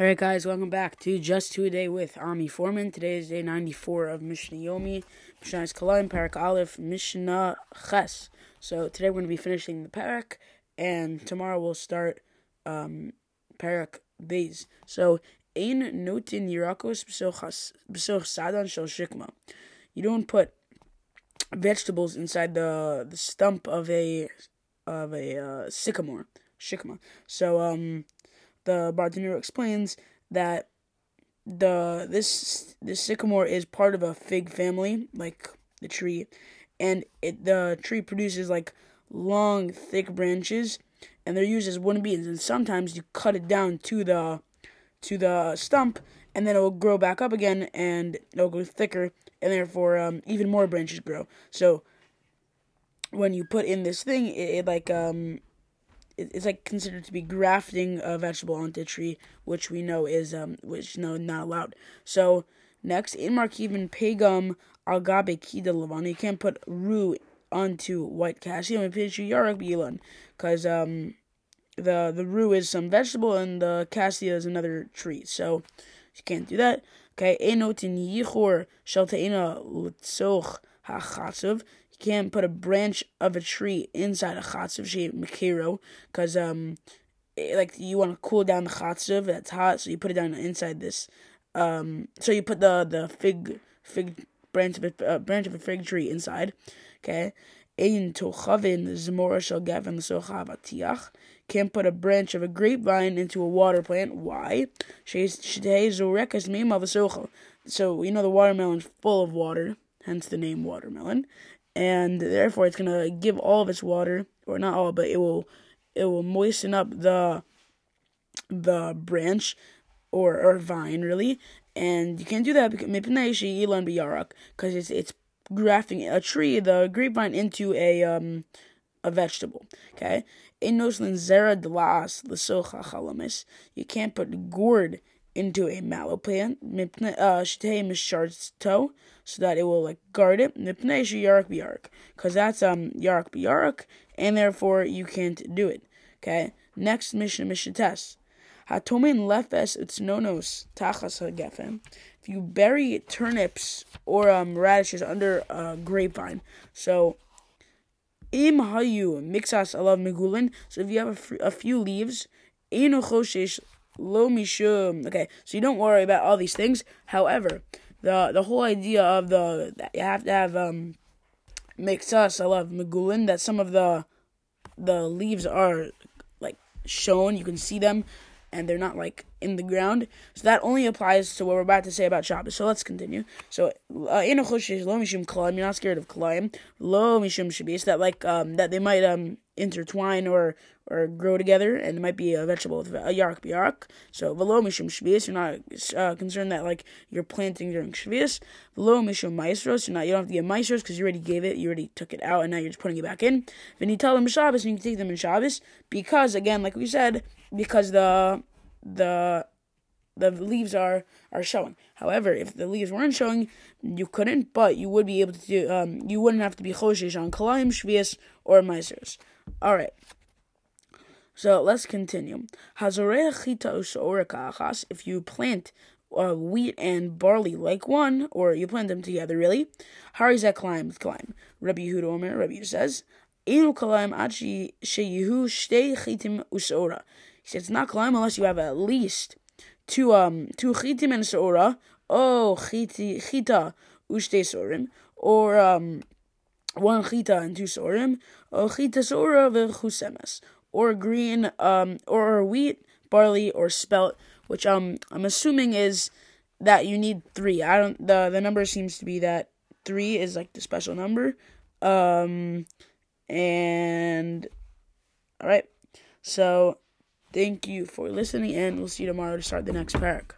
All right, guys, welcome back to Just Two a Day with Ami Foreman. Today is day 94 of Mishnah Yomi, Mishnah Kalayim, Parak Aleph, Mishnah Ches. So today we're going to be finishing the Parak, and tomorrow we'll start um, Parak Beis. So, Ein Notin Yirakos B'soch Sadan Shel Shikma. You don't put vegetables inside the the stump of a of a uh, sycamore, shikma. So, um, the Bartenura explains that the this this sycamore is part of a fig family, like the tree, and it the tree produces like long, thick branches, and they're used as wooden beams. And sometimes you cut it down to the to the stump, and then it will grow back up again, and it'll grow thicker, and therefore um, even more branches grow. So when you put in this thing, it, it like um it's like considered to be grafting a vegetable onto a tree, which we know is um which no not allowed. So next in Markivan Pagum Algabe Kida Lavana, you can't put rue onto white cassia and pitch yarak bilan because um the the rue is some vegetable and the cassia is another tree, so you can't do that. Okay, enotin yichor shelteina litzoch hachatzav. You can't put a branch of a tree inside a chatzav shape makero because um it, like you want to cool down the chatzav that's hot, so you put it down inside this. Um, so you put the the fig fig branch of a uh, branch of a fig tree inside. Okay, ein tochavin zmora shel gavin l'sochav Can't put a branch of a grapevine into a water plant. Why? She she. So you know the watermelon's full of water, hence the name watermelon and therefore it's gonna give all of its water, or not all, but it will it will moisten up the the branch or or vine really, and you can't do that because because it's it's grafting a tree, the grapevine, into a um a vegetable. Okay, in noslin zera delas lesocha chalamis. You can't put gourd into a mallow plant, uh, toe, so that it will like guard it, yarak because that's um yarak biyarak, and therefore you can't do it. Okay, next Mishnah Mishnah test. Hatomin lefes utznonos tachas hagefen. If you bury turnips or um radishes under a grapevine, so im hayu mixas alav megulin. So if you have a, a few leaves, eno lo mishum. Okay, so you don't worry about all these things. However, the the whole idea of the you have to have um makes us I love Magulin that some of the the leaves are like shown. You can see them and they're not like in the ground. So that only applies to what we're about to say about Shabbos. So let's continue. So uh, in a lo mishum klaim, you're not scared of klaim. Lo mishum shabis that like um that they might um intertwine or or grow together, and it might be a vegetable with a yark biark. So velo mishum shvius, you're not uh, concerned that like you're planting during shvius. Velo mishum maestros, you're not you don't have to get maestros because you already gave it, you already took it out, and now you're just putting it back in. Them Shabbos, and you can take them in Shabbos because again, like we said, because the the the leaves are are showing. However, if the leaves weren't showing, you couldn't, but you would be able to do. Um, you wouldn't have to be choshesh on kalayim, shvius, or meisers. All right. So let's continue. If you plant uh, wheat and barley like one, or you plant them together, really. Harizek klaim klaim. Rabbi Yehuda Omer, Rabbi says, Inu klaim achi sheyihu shtei chitim usora. He says it's not klaim unless you have at least two um two chitim and sora. Oh chiti chita ushte sorim, or um one chita and two sorim. Oh chita sora v'chusemes, or green, um, or wheat, barley, or spelt, which um I'm assuming is that you need three. I don't the the number seems to be that three is like the special number. Um and all right. So thank you for listening and we'll see you tomorrow to start the next parak.